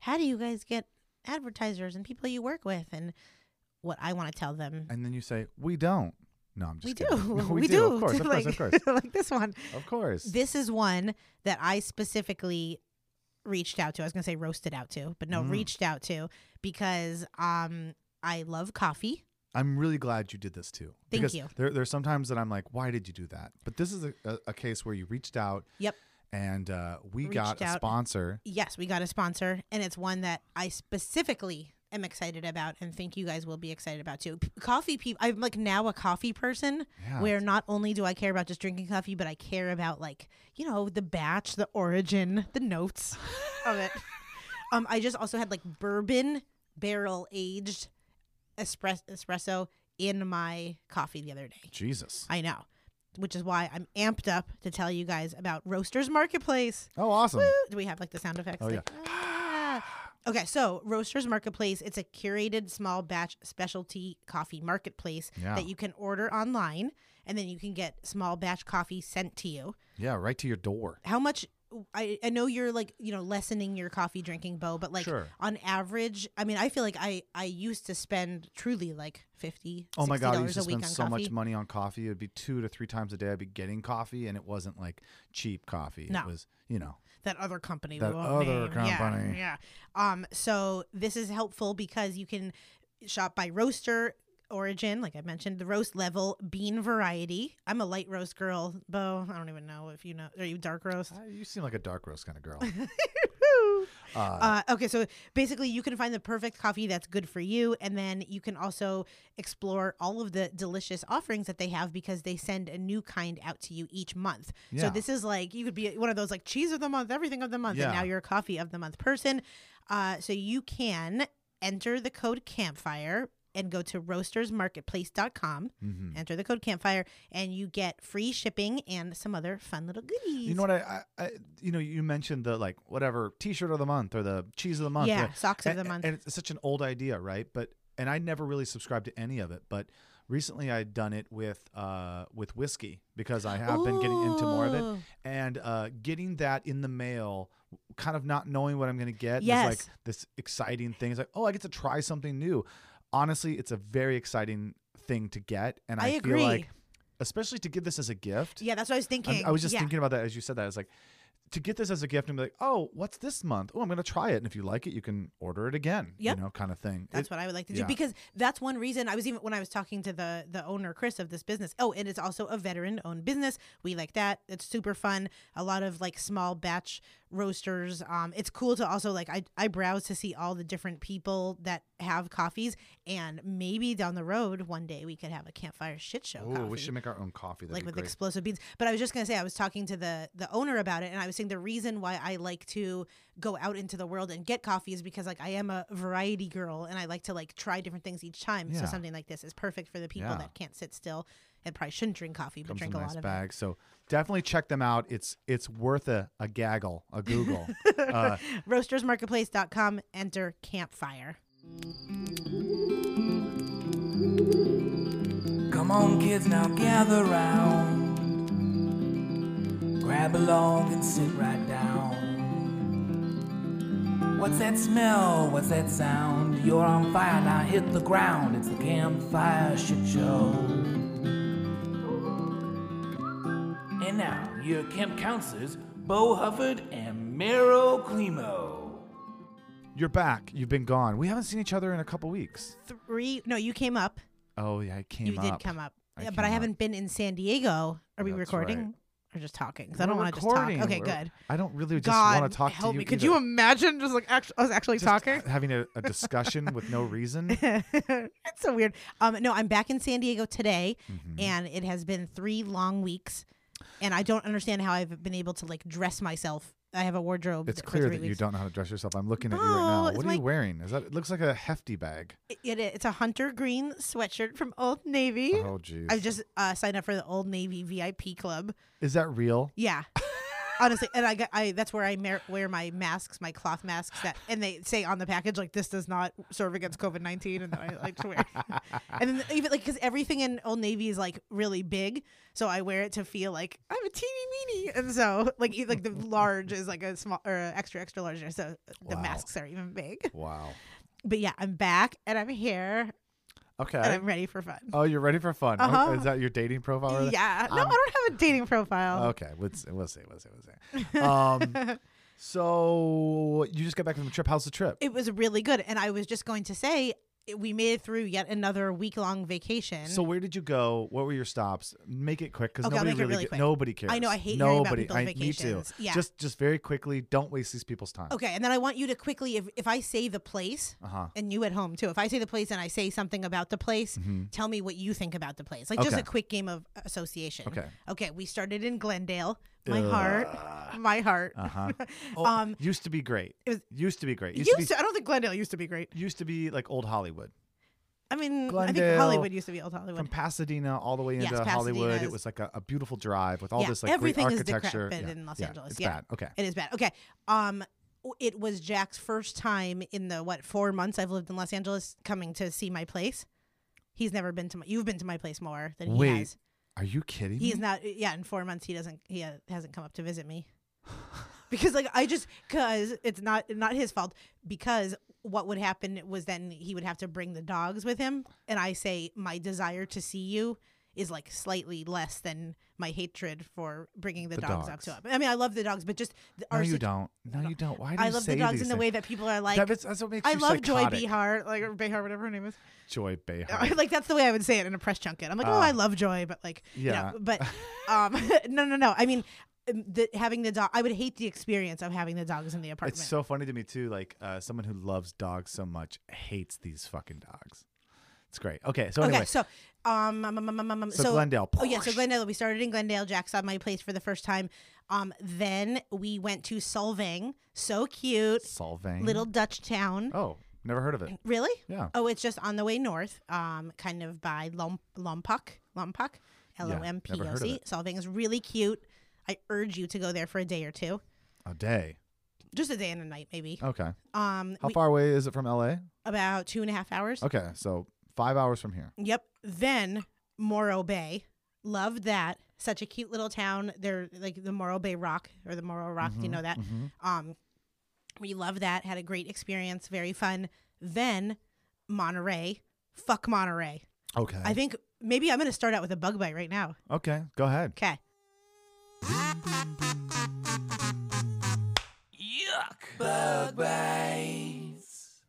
how do you guys get advertisers and people you work with? And what I want to tell them, And then you say, "We don't." No, I'm just we just do. No, we, do. Of course, of course, like, of course, like this one. of course. This is one that I specifically reached out to. I was gonna say roasted out to, but no, Mm. reached out to because um I love coffee. I'm really glad you did this too. Thank because you. There, there's sometimes that I'm like, "Why did you do that?" But this is a, a, a case where you reached out. Yep. And uh, we got Reached a out. sponsor. Yes, we got a sponsor, and it's one that I specifically am excited about, and think you guys will be excited about too. P- coffee people, I'm like now a coffee person, Yeah. where not only do I care about just drinking coffee, but I care about like you know the batch, the origin, the notes of it. Um, I just also had like bourbon barrel aged espresso in my coffee the other day. Jesus. I know, which is why I'm amped up to tell you guys about Roasters Marketplace. Oh, awesome. Woo! Do we have like the sound effects? Oh, Like, ah. Okay, so Roasters Marketplace, it's a curated small batch specialty coffee marketplace Yeah. that you can order online and then you can get small batch coffee sent to you. Yeah, right to your door. How much I, I know you're like, you know, lessening your coffee drinking, Bo, but like Sure. on average, I mean, I feel like I I used to spend truly like 50 Oh my god, I used to spend so coffee. much money on coffee. It'd be two to three times a day. I'd be getting coffee, and it wasn't like cheap coffee. No. It was, you know, that other company That we other name. Yeah, company. Yeah, Um. So this is helpful because you can shop by roaster origin, like I mentioned, the roast level, bean variety. I'm a light roast girl, Bo. I don't even know if you know. Are you dark roast? Uh, you seem like a dark roast kind of girl. uh, Uh, okay, so basically, you can find the perfect coffee that's good for you, and then you can also explore all of the delicious offerings that they have because they send a new kind out to you each month. Yeah. So this is like you could be one of those like cheese of the month, everything of the month, and now you're a coffee of the month person. Uh, so you can enter the code Campfire and go to roastersmarketplace.com. mhm. Enter the code Campfire, and you get free shipping and some other fun little goodies. You know what I, I, I, you know, you mentioned the like whatever T-shirt of the month or the cheese of the month. Yeah, uh, socks of the month. And it's such an old idea, right? But and I never really subscribed to any of it, but recently I'd done it with uh with whiskey because I have been getting into more of it and uh getting that in the mail kind of not knowing what I'm going to get Yes. is like this exciting thing. It's like, "Oh, I get to try something new." Honestly, it's a very exciting thing to get and I I, agree. feel like especially to give this as a gift. Yeah, that's what I was I'm- thinking. I was just yeah. thinking about that as you said that. It's like to get this as a gift and be like, oh, what's this month? Oh, I'm going to try it. And if you like it, you can order it again. Yep. You know, kind of thing. That's It- what I would like to do yeah. because that's one reason I was even when I was talking to the the owner Chris of this business. Oh, and it's also a veteran owned business. We like that. It's super fun. A lot of like small batch roasters. Um, it's cool to also like I I browse to see all the different people that have coffees, and maybe down the road one day we could have a campfire shit show. Oh, we should make our own coffee. That'd like with great. explosive beans. But I was just gonna say I was talking to the the owner about it, and I was saying the reason why I like to go out into the world and get coffee is because like I am a variety girl, and I like to like try different things each time. So something like this is perfect for the people Yeah. that can't sit still and probably shouldn't drink coffee, but Comes drink a a nice lot of bag. So definitely check them out. It's it's worth a, a gaggle, a Google. uh, it. Roastersmarketplace.com. Enter campfire. Come on, kids, now gather round. Grab along and sit right down. What's that smell? What's that sound? You're on fire now, hit the ground. It's the campfire shit show. And now, your camp counselors, Bo Hufford and Mero Climo. You're back. You've been gone. We haven't seen each other in a couple weeks. Three. No, you came up. Oh yeah, I came you up. did come up. I Yeah, but I up. haven't been in San Diego. Are we That's recording or just talking? Because I don't want to just talk. Okay, We're- good. I don't really just God, want to talk help to you. me. Could either. you imagine just like us actually Just talking? having a, a discussion with no reason? it's so weird. Um, no, I'm back in San Diego today, Mm-hmm. and it has been three long weeks, and I don't understand how I've been able to like dress myself. I have a wardrobe. It's clear that you don't know how to dress yourself. I'm looking at you right now. What are my- you wearing? Is that? It looks like a hefty bag. It, it, it's a hunter green sweatshirt from Old Navy. Oh jeez. I've just uh, signed up for the Old Navy VIP club. Is that real? Yeah. Honestly, and I got I that's where I mer- wear my masks, my cloth masks that and they say on the package like this does not serve against COVID-19 and then I like to wear. and then even like cuz everything in Old Navy is like really big, so I wear it to feel like I'm a teeny weeny. And so like e- like the large is like a small or a extra extra large so the Wow. masks are even big. Wow. But yeah, I'm back and I'm here Okay. and I'm ready for fun. oh, you're ready for fun. Oh, Uh-huh. Is that your dating profile? or- Yeah. No, I'm- I don't have a dating profile. Okay. Let's we'll see. We'll see. We'll see. Um. so you just got back from the trip. How's the trip? It was really good. And I was just going to say, we made it through yet another week long vacation. So where did you go? What were your stops? Make it quick because Okay, nobody really, really nobody cares. I know, I hate hearing about nobody. people's I, me too. vacations. Yeah. Just just very quickly. Don't waste these people's time. okay. And then I want you to quickly, if, if I say the place, Uh huh. and you at home too, if I say the place and I say something about the place, tell me what you think about the place. Like just Mm-hmm. A quick game of association. Okay. Okay. We started in Glendale. My heart. My heart. Uh huh. Oh, Um, used to be great. it was- used to be great. Used, Used to be to, I don't think Glendale used to be great. used to be like old Hollywood. I mean, I Glendale, think Hollywood used to be old Hollywood From Pasadena all the way Yes, into Hollywood, Pasadena it is- was like a, a beautiful drive with all Yeah, this like everything great is architecture. decrepit yeah, in Los yeah, Angeles, It's yeah. bad. Okay. It is bad. Okay. Um, it was Jack's first time in the what four months I've lived in Los Angeles coming to see my place. He's never been to my. You've been to my place more than he Wait, has. Are you kidding? He is me? not. Yeah, in four months he doesn't. He uh, hasn't come up to visit me. because like I just because it's not not his fault because what would happen was then he would have to bring the dogs with him and I say my desire to see you is like slightly less than my hatred for bringing the, The dogs, up to him. I mean I love the dogs but just the, No, you don't. No, you don't. Why do I you love say the dogs in the things? way that people are like That is- that's what makes I you love Joy. Behar like or Behar whatever her name is. Joy Behar. like that's the way I would say it in a press junket. I'm like, oh, Ah. I love Joy, but like, you Yeah. know, but um, no, no, no. I mean, um, the, having the dog, I would hate the experience of having the dogs in the apartment. It's so funny to me too. Like uh, someone who loves dogs so much hates these fucking dogs. It's great. Okay, so anyway, okay, so um, um, um, um, um, um, so, Glendale. Oh yeah, so Glendale. We started in Glendale. Jack saw my place for the first time. Um, then we went to Solvang. So cute, Solvang. little Dutch town. Oh, never heard of it. Really? Yeah. Oh, it's just on the way north, um, kind of by Lom- Lompoc. Lompoc. L O M P never O heard of C. it. Solvang is really cute. I urge you to go there for a day or two. A day. Just a day and a night, maybe. Okay. Um, How we- far away is it from LA? about two and a half hours. Okay, so five hours from here. Yep. Then Morro Bay. Loved that. Such a cute little town. They're like the Morro Bay Rock or the Morro Rock. Do you know that? Um, we loved that. Had a great experience. Very fun. Then Monterey. Fuck Monterey. Okay. I think maybe I'm gonna start out with a bug bite right now. okay, go ahead. Okay. Yuck. Bug bites.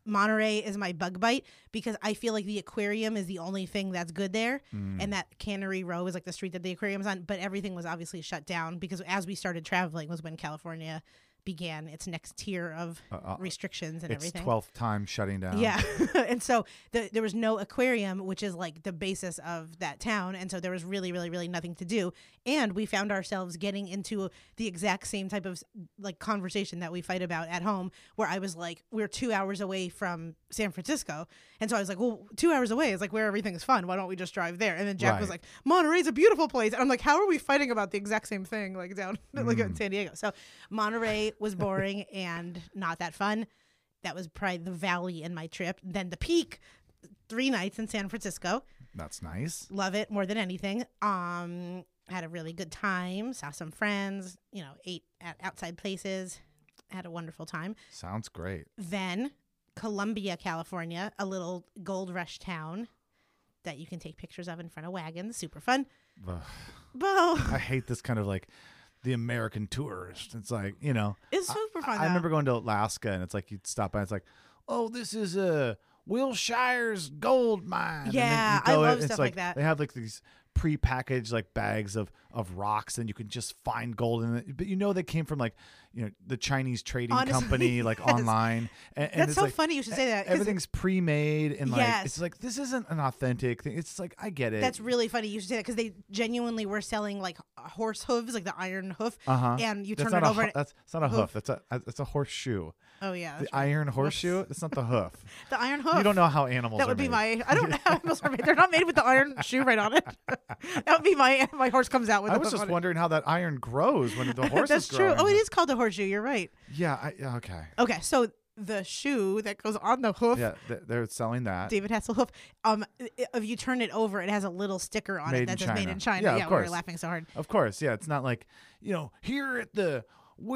Monterey is my bug bite because I feel like the aquarium is the only thing that's good there, Mm. and that Cannery Row is like the street that the aquarium's on. But everything was obviously shut down because as we started traveling was when California began its next tier of Uh, uh, restrictions and it's everything. twelfth time shutting down. Yeah, and so the, there was no aquarium, which is like the basis of that town, and so there was really, really, really nothing to do. And we found ourselves getting into the exact same type of like conversation that we fight about at home, where I was like, "We're two hours away from San Francisco," and so I was like, "Well, two hours away is like where everything's fun. Why don't we just drive there?" And then Jack was Right. like, "Monterey's a beautiful place," and I'm like, "How are we fighting about the exact same thing like down like Mm. in San Diego?" So Monterey was boring and not that fun that was probably the valley in my trip. Then the peak, three nights in San Francisco. That's nice. Love it more than anything. Um, had a really good time. Saw some friends. You know, ate at outside places. had a wonderful time. Sounds great. Then Columbia, California, a little gold rush town that you can take pictures of in front of wagons. Super fun. Bo, I hate this kind of like the American tourist. It's like, you know, it's super fun. I though. remember going to Alaska and it's like you'd stop by, and it's like, oh, this is a Wilshire's gold mine. Yeah, I in, love it's stuff like that. They have like these pre-packaged like bags of of rocks and you can just find gold in it but you know they came from like you know the chinese trading Honestly, company like online and, and That's it's so like, funny you should say that. everything's pre-made and like Yes. it's like this isn't an authentic thing it's like i get it That's really funny you should say that because they genuinely were selling like horse hooves, like the iron hoof, uh-huh and you that's turn it over. and- that's, that's not a hoof. hoof that's a that's a horseshoe oh yeah, the right. iron horseshoe it's not the hoof the iron hoof. you don't know how animals That would be made. my. I don't know how animals are made. They're not made with the iron shoe right on it. that would be my. My horse comes out with. i was just wondering how that iron grows when the horse is. That's true. growing. Oh, it is called a horseshoe. You're right. yeah I, okay Okay, so the shoe that goes on the hoof, yeah they're selling that David Hasselhoff. Um, if you turn it over, it has a little sticker on Made it that says "Made in China." Yeah, of Yeah, we were course. laughing so hard. Of course, yeah. It's not like you know here at the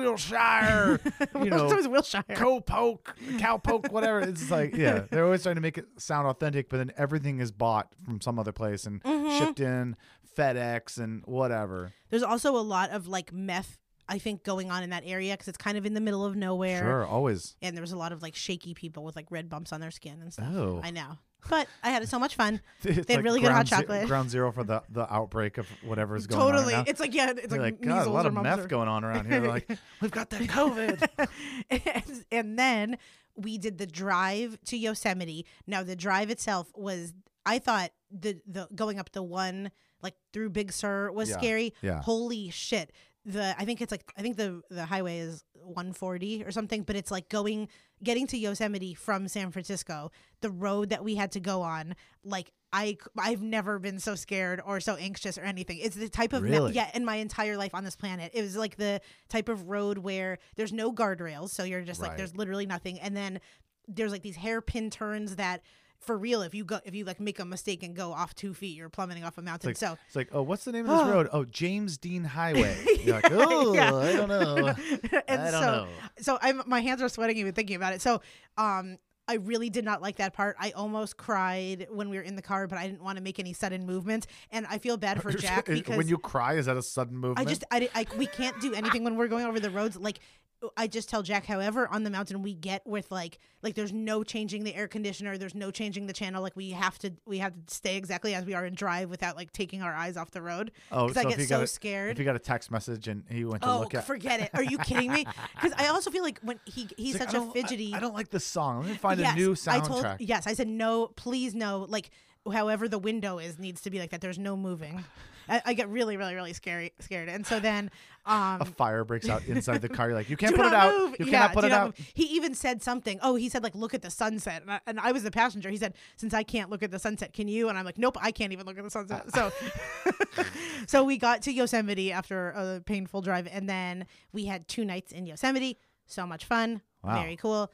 Wilshire, you know, Wilshire. co poke, cow poke, whatever. It's like yeah, they're always trying to make it sound authentic, but then everything is bought from some other place and Mm-hmm. shipped in FedEx and whatever. There's also a lot of like meth. I think going on in that area because it's kind of in the middle of nowhere. Sure, always. And there was a lot of like shaky people with like red bumps on their skin and stuff. Oh. I know. But I had so much fun. They had really good hot ze- chocolate. ground zero for the the outbreak of whatever is going on. totally. right now. It's like yeah, it's You're like, like, God, a lot of meth or- going on around here. We're like, we've got that COVID. and, and then we did the drive to Yosemite. Now the drive itself was I thought the the going up the one like through Big Sur was Yeah, scary. yeah. Holy shit. The I think it's like I think the the highway is 140 or something, but it's like going getting to Yosemite from San Francisco. The road that we had to go on, like I I've never been so scared or so anxious or anything. It's the type of Really? yeah in my entire life on this planet. It was like the type of road where there's no guardrails, so you're just like there's literally nothing, and then there's like these hairpin turns that. For real, if you go, if you like make a mistake and go off two feet, you're plummeting off a mountain. Like, so it's like, oh, what's the name of this road? Oh, James Dean Highway. You're like, oh, Yeah. I don't know. and I don't so, know. so I'm my hands are sweating even thinking about it. So, um, I really did not like that part. I almost cried when we were in the car, but I didn't want to make any sudden movements. And I feel bad for Jack because when you cry, is that a sudden movement? I just I, I we can't do anything when we're going over the roads. Like I just tell Jack, however, on the mountain we get with like like there's no changing the air conditioner, there's no changing the channel. Like we have to we have to stay exactly as we are and drive without like taking our eyes off the road. oh, 'cause so I get so a, scared. If you got a text message and he went to Oh, look at, it. forget it! Are you kidding me? Because I also feel like when he he's like, such a don't- I- fidgety. I, don't like this song. Let me find yes, a new I told soundtrack. yes. I said no. Please no. Like however the window is needs to be like that. There's no moving. I, I get really, really, really scary, scared. And so then, um, a fire breaks out inside the car. You're like, you can't put it out. move. You Yeah, cannot put it out. move. He even said something. Oh, he said like, look at the sunset, and I, and I was the passenger. He said, since I can't look at the sunset, can you? And I'm like, nope, I can't even look at the sunset. So, so we got to Yosemite after a painful drive, and then we had two nights in Yosemite. So much fun, Wow. very cool.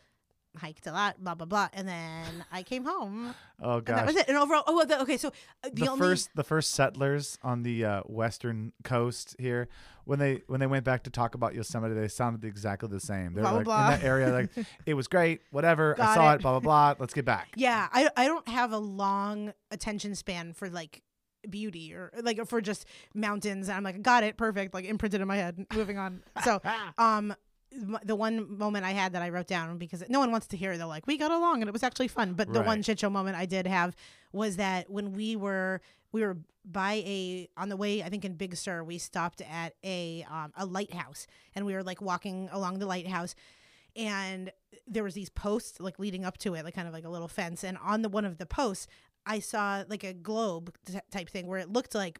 Hiked a lot, blah blah blah, and then I came home, Oh and that was it. And overall, oh, the, okay, so uh, the, the only first the first settlers on the uh, western coast here when they when they went back to talk about Yosemite they sounded exactly the same they were Blah, like blah, in that area like it was great whatever I saw it. it. blah blah blah let's get back Yeah, I I don't have a long attention span for like beauty or like for just mountains. And I'm like, got it, perfect, like imprinted in my head. Moving on. So, um, the one moment I had that I wrote down because no one wants to hear. They're like, we got along and it was actually fun. But the one Right. shit show moment I did have was that when we were we were by a on the way I think in Big Sur we stopped at a um, a lighthouse and we were like walking along the lighthouse and there was these posts like leading up to it like kind of like a little fence and on the one of the posts i saw like a globe t- type thing where it looked like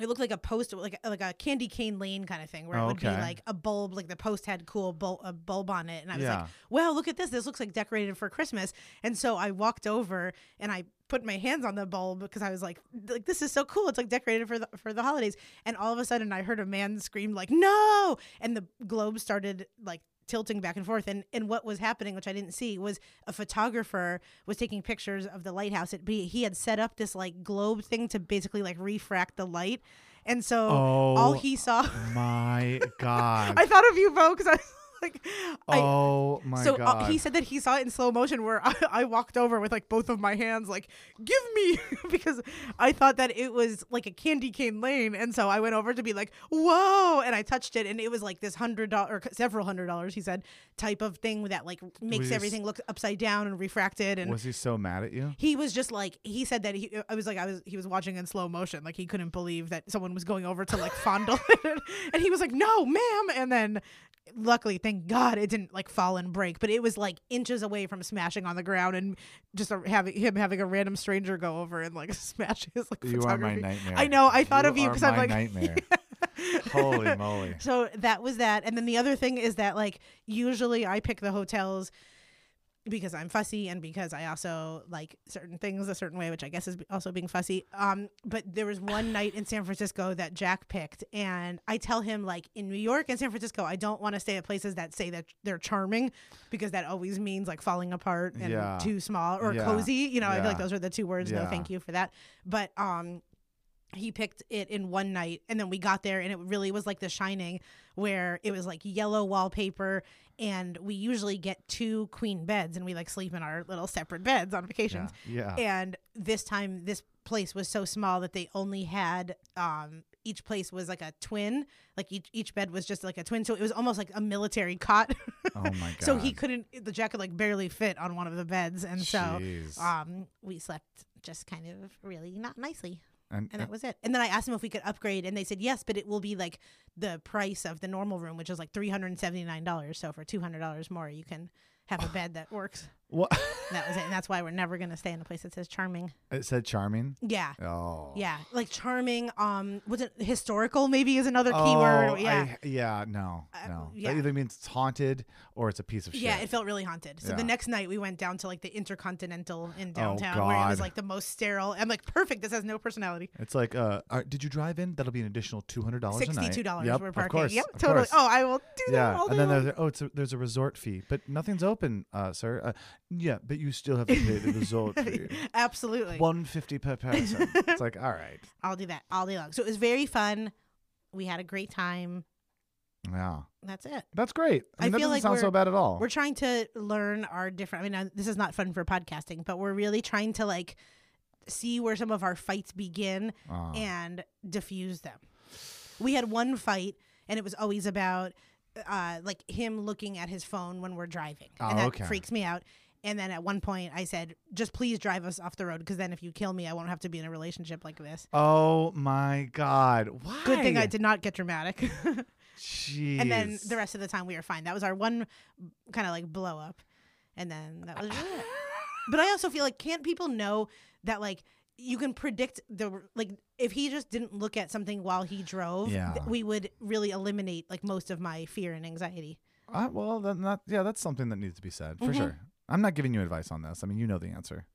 it looked like a post like like a candy cane lane kind of thing where it would be like a bulb like the post had cool bul- a bulb on it and i was Yeah. like wow look at this this looks like decorated for christmas. And so i walked over and i put my hands on the bulb because i was like like this is so cool it's like decorated for the for the holidays. And all of a sudden i heard a man scream like no! And the globe started like tilting back and forth and and what was happening which i didn't see was a photographer was taking pictures of the lighthouse it he had set up this like globe thing to basically like refract the light and so all Oh. he saw my god i thought of you bo because i like, I, oh my so god. uh, he said that he saw it in slow motion where I, I walked over with like both of my hands like give me because I thought that it was like a candy cane lane. And so I went over to be like whoa and I touched it and it was like this hundred dollar or several hundred dollars he said type of thing that like makes Was everything look upside down and refracted. And was he so mad at you? he was just like he said that he I was like I was he was watching in slow motion. Like he couldn't believe that someone was going over to like fondle it. And he was like no ma'am. And then luckily thank god it didn't like fall and break but it was like inches away from smashing on the ground and just a, having him having a random stranger go over and like smash his like You are my nightmare. I know I thought You of you because I'm like nightmare. Holy moly. so that was that. And then the other thing is that like usually I pick the hotels because I'm fussy and because I also like certain things a certain way, which I guess is also being fussy. Um, but there was one night in San Francisco that Jack picked, and I tell him like in New York and San Francisco, I don't want to stay at places that say that they're charming because that always means like falling apart and Yeah. too small or Yeah. cozy. You know, I feel like those are the two words. No, thank you for that. But um, he picked it in one night and then we got there and it really was like the shining where it was like yellow wallpaper and we usually get two queen beds and we like sleep in our little separate beds on vacations Yeah. and this time this place was so small that they only had um each place was like a twin like each each bed was just like a twin so it was almost like a military cot Oh my god. so he couldn't the jacket like barely fit on one of the beds and so um we slept just kind of really not nicely and, and that was it. And then I asked them if we could upgrade, and they said yes, but it will be like the price of the normal room, which is like three hundred and seventy nine dollars. So for two hundred dollars more, you can have a bed that works. What? That was it, and that's why we're never gonna stay in a place that says charming. it said charming. Yeah, Oh. yeah, like charming. Um, was it historical? Maybe is another Oh, keyword. Yeah. I, yeah, no, Uh, no. yeah. That either means it's haunted or it's a piece of shit. Yeah, it felt really haunted. So Yeah. the next night we went down to like the Intercontinental in Oh, downtown, where it was like the most sterile. I'm like, perfect. This has no personality. It's like, uh, right, did you drive in? That'll be an additional two hundred dollars. Sixty-two dollars. Yep, we're of course, yep, of totally. course. Oh, I will do that Yeah, and then long. there's oh, it's a, there's a resort fee, but nothing's open, uh, sir. Uh, yeah, but you still have to pay the resort fee. Absolutely. One fifty per person. it's like, all right, I'll do that all day long. So it was very fun. We had a great time. yeah, That's it. that's great. I, I that feel doesn't like sound so bad at all. We're trying to learn our different. I mean, uh, this is not fun for podcasting, but we're really trying to like see where some of our fights begin Oh. and diffuse them. We had one fight, and it was always about uh, like him looking at his phone when we're driving, Oh, and that okay. freaks me out. And then at one point, I said, "Just please drive us off the road, because then if you kill me, I won't have to be in a relationship like this." oh my god, why? Good thing I did not get dramatic. Jeez. and then the rest of the time we were fine. That was our one kind of like blow up, and then that was really it. But I also feel like can't people know that like you can predict the like if he just didn't look at something while he drove, Yeah. th- we would really eliminate like most of my fear and anxiety. Uh, well, then that yeah, that's something that needs to be said for Mhm. sure. I'm not giving you advice on this. I mean, you know the answer.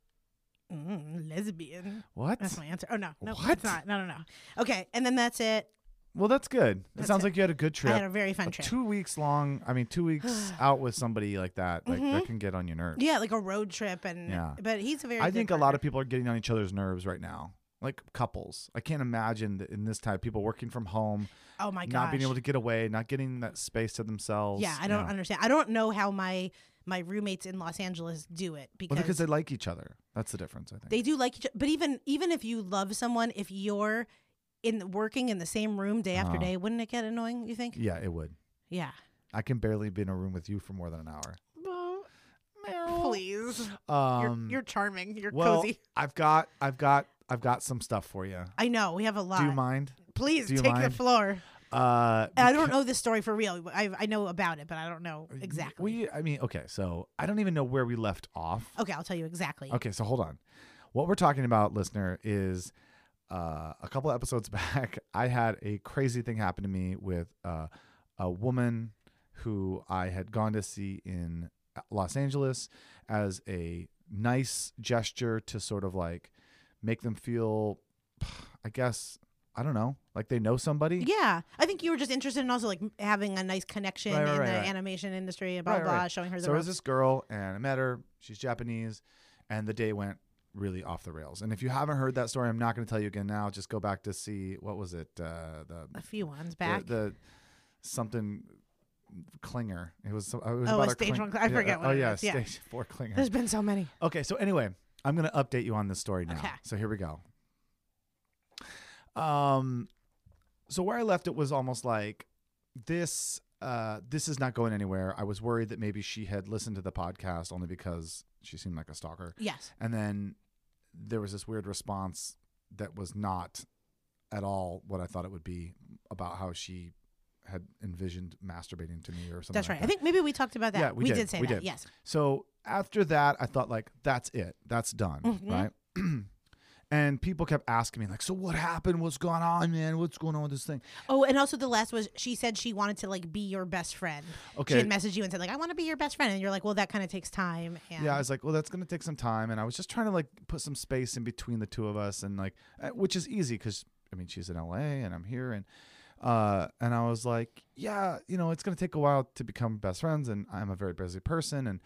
Mm, lesbian. What? That's my answer. Oh no, no, What? it's not. No, no, no. Okay, and then that's it. Well, that's good. It sounds it. like you had a good trip. I had a very fun A trip. Two weeks long. I mean, two weeks out with somebody like that, like that Mhm. can get on your nerves. yeah, like a road trip, and Yeah. but he's a very. I think a lot of people are getting on each other's nerves right now, like couples. I can't imagine that in this time, people working from home, Oh my gosh. not being able to get away, not getting that space to themselves. Yeah, I don't understand. I don't know how my my roommates in Los Angeles do it because, Well, because they like each other. That's the difference, I think. they do like each other. but even even if you love someone, if you're in working in the same room day after Uh-huh. day, wouldn't it get annoying, you think? yeah, it would. Yeah. I can barely be in a room with you for more than an hour. Please. Um, you're you're charming. You're well, cozy. I've got, I've got, I've got some stuff for you. I know. We have a lot. Do you mind? Please do you take the floor. Uh, I don't know this story for real. I I know about it, but I don't know exactly. We, I mean, okay, so I don't even know where we left off. okay, I'll tell you exactly. Okay, so hold on. What we're talking about, listener, is uh, a couple episodes back. I had a crazy thing happen to me with uh, a woman who I had gone to see in Los Angeles as a nice gesture to sort of like make them feel, I guess, I don't know, like they know somebody. Yeah, I think you were just interested in also like having a nice connection Right, right, in right, the right. animation industry, and blah Right, blah, right. showing her the so it was ropes. this girl, and I met her. She's Japanese, and the day went really off the rails. And if you haven't heard that story, I'm not going to tell you again now. Just go back to see what was it? Uh, the a few ones back. the something clinger. It was. It was Oh, about a stage cling- one- I forget Oh what it yeah, is, yeah. stage four clinger. There's been so many. Okay, so anyway, I'm gonna update you on this story now. Okay. So here we go. Um, so where I left it was almost like this. Uh, this is not going anywhere. I was worried that maybe she had listened to the podcast only because she seemed like a stalker, Yes. and then there was this weird response that was not at all what I thought it would be about how she had envisioned masturbating to me or something. That's like right. I think maybe we talked about that. Yeah, we did. say We that. did. Yes. So after that, I thought like that's it. That's done, Mhm. right? and people kept asking me like, "So what happened? What's going on, man? What's going on with this thing?" Oh, and also the last was she said she wanted to like be your best friend. She Okay. had messaged you and said like I want to be your best friend, and you're like, well, that kind of takes time. And Yeah, I was like, "Well, that's going to take some time," and I was just trying to like put some space in between the two of us, and like, uh, which is easy because I mean she's in LA and I'm here, and uh, and I was like, "Yeah, you know, it's going to take a while to become best friends, and I'm a very busy person," and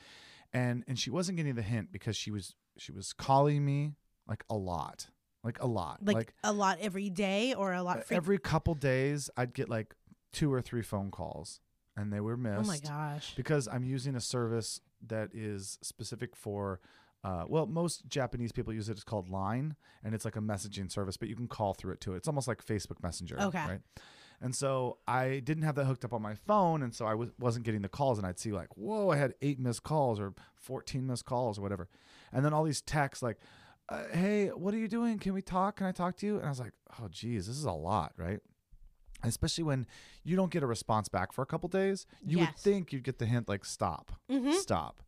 and and she wasn't getting the hint because she was she was calling me like a lot, like a lot, like, a lot every day or a lot. Free- every couple days I'd get like two or three phone calls and they were missed. oh my gosh. Because I'm using a service that is specific for uh, well, most Japanese people use it. It's called Line, and it's like a messaging service, but you can call through it too. It's almost like Facebook Messenger, Okay. right? And so I didn't have that hooked up on my phone, and so I was, wasn't getting the calls. And I'd see like, whoa, I had eight missed calls or fourteen missed calls or whatever, and then all these texts like, uh, "Hey, what are you doing? Can we talk? Can I talk to you?" And I was like, "Oh, geez, this is a lot, right?" Especially when you don't get a response back for a couple days, you would think you'd get the hint like, "Stop, Mhm. stop."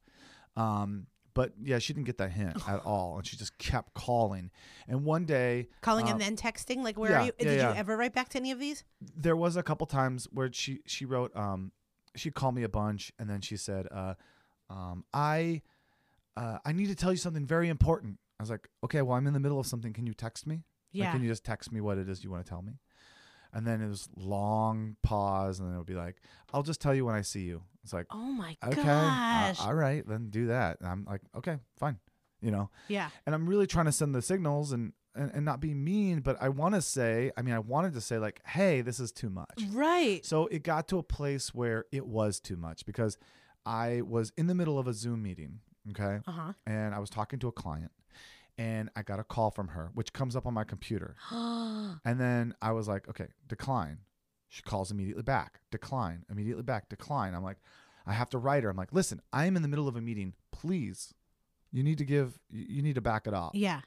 Um, but yeah, she didn't get that hint at all, and she just kept calling. And one day, Calling uh, and then texting. Like, where yeah, are you? yeah, Did yeah. you ever write back to any of these? there was a couple times where she she wrote um she called me a bunch and then she said uh um I uh I need to tell you something very important. I was like, "Okay, well, I'm in the middle of something. Can you text me? Like, Yeah. can you just text me what it is you want to tell me?" And then it was long pause and then it would be like, "I'll just tell you when I see you." It's like, oh my god. "Okay. uh, all right, then do that." And I'm like, "Okay, fine." You know? yeah. and I'm really trying to send the signals and and, and not be mean, but I want to say, I mean, I wanted to say like, hey, this is too much. Right. So it got to a place where it was too much because I was in the middle of a Zoom meeting, okay, Uh huh. and I was talking to a client, and I got a call from her, which comes up on my computer, and then I was like, okay, decline. She calls immediately back, decline, immediately back, decline. I'm like, I have to write her. I'm like, listen, I am in the middle of a meeting. Please, you need to give, you need to back it off. yeah.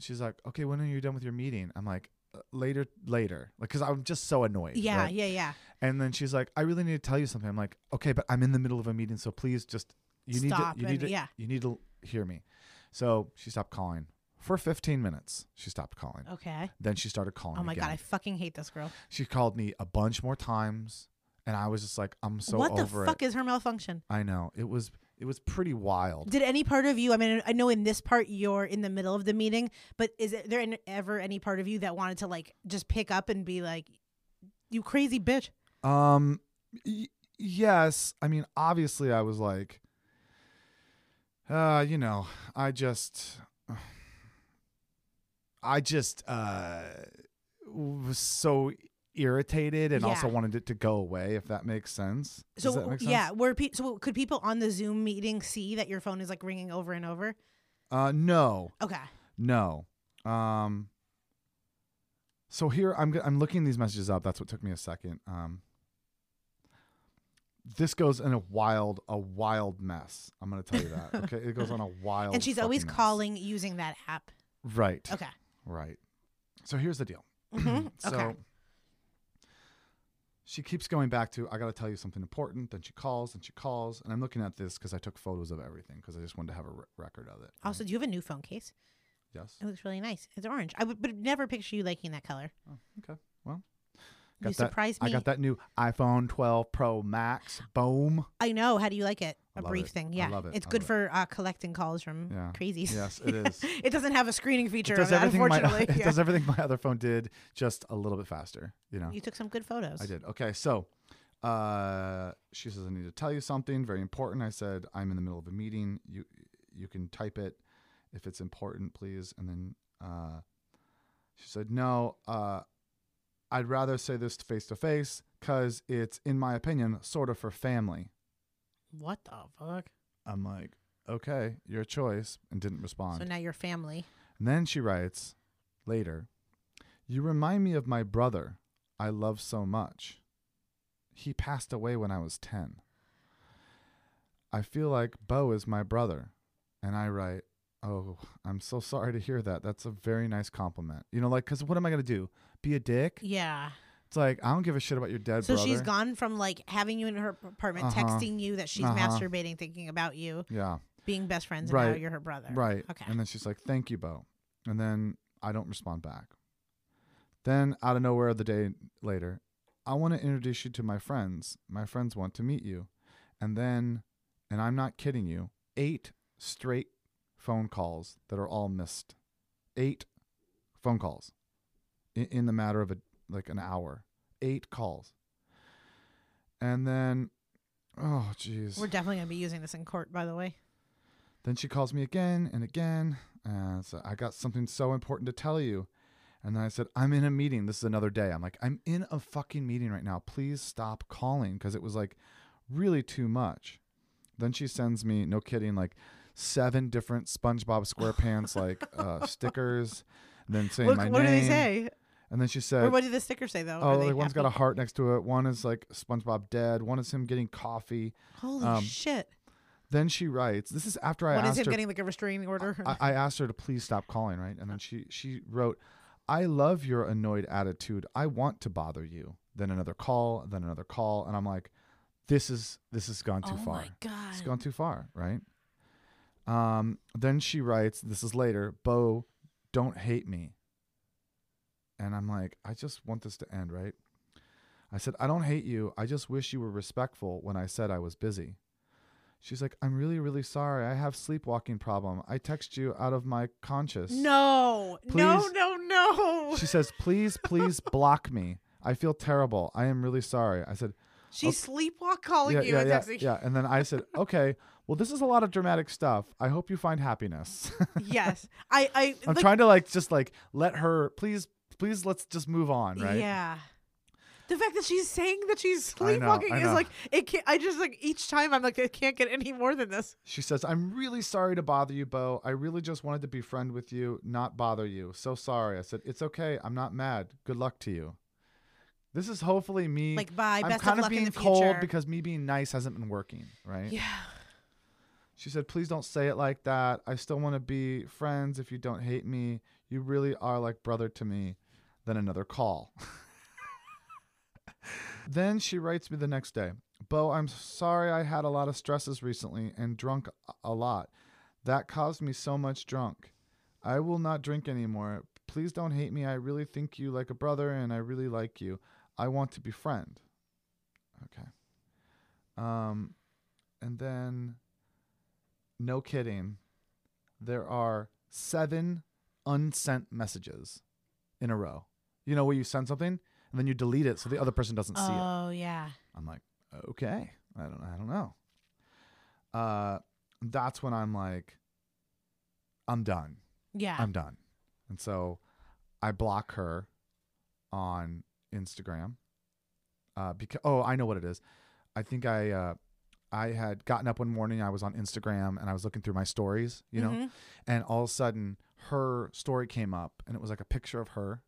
She's like, okay, when are you done with your meeting? I'm like, "Uh, later, later, like, cause I'm just so annoyed. Yeah. right? Yeah. Yeah. And then she's like, I really need to tell you something. I'm like, okay, but I'm in the middle of a meeting, so please just you Stop need to you need to yeah. you need to hear me. So she stopped calling for 15 minutes. She stopped calling. Okay. Then she started calling. Oh my again. god, I fucking hate this girl. She called me a bunch more times, and I was just like, I'm so over it. what the fuck it. is her malfunction? I know it was it was pretty wild. Did any part of you? I mean, I know in this part you're in the middle of the meeting, but is it, there an- ever any part of you that wanted to like just pick up and be like, "You crazy bitch"? Um, y- yes. I mean, obviously, I was like, uh, you know, I just, I just, uh, was so irritated and also wanted it to go away. If that makes sense. Does So that make sense? yeah, were pe- so could people on the Zoom meeting see that your phone is like ringing over and over? Uh, no, Okay. no. Um. So here I'm I'm looking these messages up. That's what took me a second. Um. This goes in a wild, a wild mess. I'm gonna tell you that. Okay, it goes on a wild. and she's always mess. calling using that app. Right. Okay. Right. So here's the deal. Mhm. So Okay. she keeps going back to, I got to tell you something important. Then she calls and she calls. And I'm looking at this because I took photos of everything because I just wanted to have a re- record of it. Also, do you have a new phone case? Yes. It looks really nice. It's orange. I would, but never picture you liking that color. Oh, okay. Well, You that, surprised me. I got that new iPhone 12 Pro Max. Boom. I know. How do you like it? A brief it. thing. I Yeah. love it. It's I good for uh, collecting calls from Yeah. crazies. Yes, it is. it doesn't have a screening feature It does that, everything my, unfortunately. it does everything my other phone did, just a little bit faster. You know. You took some good photos. I did. Okay, so uh, she says I need to tell you something very important. I said I'm in the middle of a meeting. You you can type it if it's important, please. And then uh, she said no. Uh, I'd rather say this face to face. because it's, in my opinion, sort of for family. What the fuck? I'm like, okay, your choice, and didn't respond. So now you're family. And then she writes later, You remind me of my brother I love so much. He passed away when I was 10. I feel like Bo is my brother. And I write, Oh, I'm so sorry to hear that. That's a very nice compliment. You know, like, because what am I going to do? Be a dick? Yeah. It's like, I don't give a shit about your dead brother. So brother. she's gone from like having you in her apartment, Uh-huh. texting you that she's Uh-huh. masturbating, thinking about you, Yeah. being best friends, and now Right. you're her brother. Right. Okay. And then she's like, "Thank you, Bo." And then I don't respond back. Then out of nowhere, the day later, I want to introduce you to my friends. My friends want to meet you. And then, and I'm not kidding you, eight straight phone calls that are all missed. Eight phone calls in, in the matter of a like an hour. Eight calls. And then, oh jeez. We're definitely gonna be using this in court, by the way. Then she calls me again and again. And so I got something so important to tell you. And then I said, I'm in a meeting. This is another day. I'm like, I'm in a fucking meeting right now. Please stop calling because it was like really too much. Then she sends me, no kidding, like seven different SpongeBob SquarePants like uh, stickers. And then saying Look, my what name. do they say? And then she said, or what did the sticker say though? Oh, like one's got a heart next to it. One is like SpongeBob dead. One is him getting coffee. Holy um, shit! Then she writes, This is after I What is asked him her. getting like a restraining order? I, I asked her to please stop calling, right? And then she she wrote, "I love your annoyed attitude. I want to bother you." Then another call, then another call, and I'm like, "This is this has gone too oh far. my It's god! gone too far, right?" Um. Then she writes, "This is later. Bo, don't hate me." And I'm like, I just want this to end, right? I said, I don't hate you. I just wish you were respectful when I said I was busy. She's like, I'm really, really sorry. I have sleepwalking problem. I text you out of my conscious. No, no, Please. no, no. She says, please, please block me. I feel terrible. I am really sorry. I said, She sleepwalk calling yeah, you yeah, and yeah, yeah. And then I said, okay, well, this is a lot of dramatic stuff. I hope you find happiness. Yes, I, I. I'm like, trying to like, just like let her, please, please, let's just move on, right? Yeah. The fact that she's saying that she's I know, sleepwalking I is like it can't. I just like each time I'm like it can't get any more than this. She says, I'm really sorry to bother you, Bo. I really just wanted to be friend with you, not bother you. So sorry. I said, It's okay. I'm not mad. Good luck to you. This is hopefully me. Like bye, I'm best kind of of luck being in the cold because me being nice hasn't been working, right? yeah. She said, Please don't say it like that. I still want to be friends if you don't hate me. You really are like brother to me. Then another call. then she writes me the next day Bo, I'm sorry I had a lot of stresses recently and drunk a- lot. That caused me so much drunk. I will not drink anymore. Please don't hate me. I really think you like a brother and I really like you. I want to be friend. Okay. Um and then no kidding, there are seven unsent messages in a row. You know, where you send something and then you delete it so the other person doesn't see it. Oh yeah. I'm like, okay, I don't, I don't know. Uh, that's when I'm like, I'm done. Yeah. I'm done. And so I block her on Instagram. Uh, because oh, I know what it is. I think I uh, I had gotten up one morning. I was on Instagram and I was looking through my stories, you know, Mhm. and all of a sudden her story came up and it was like a picture of her.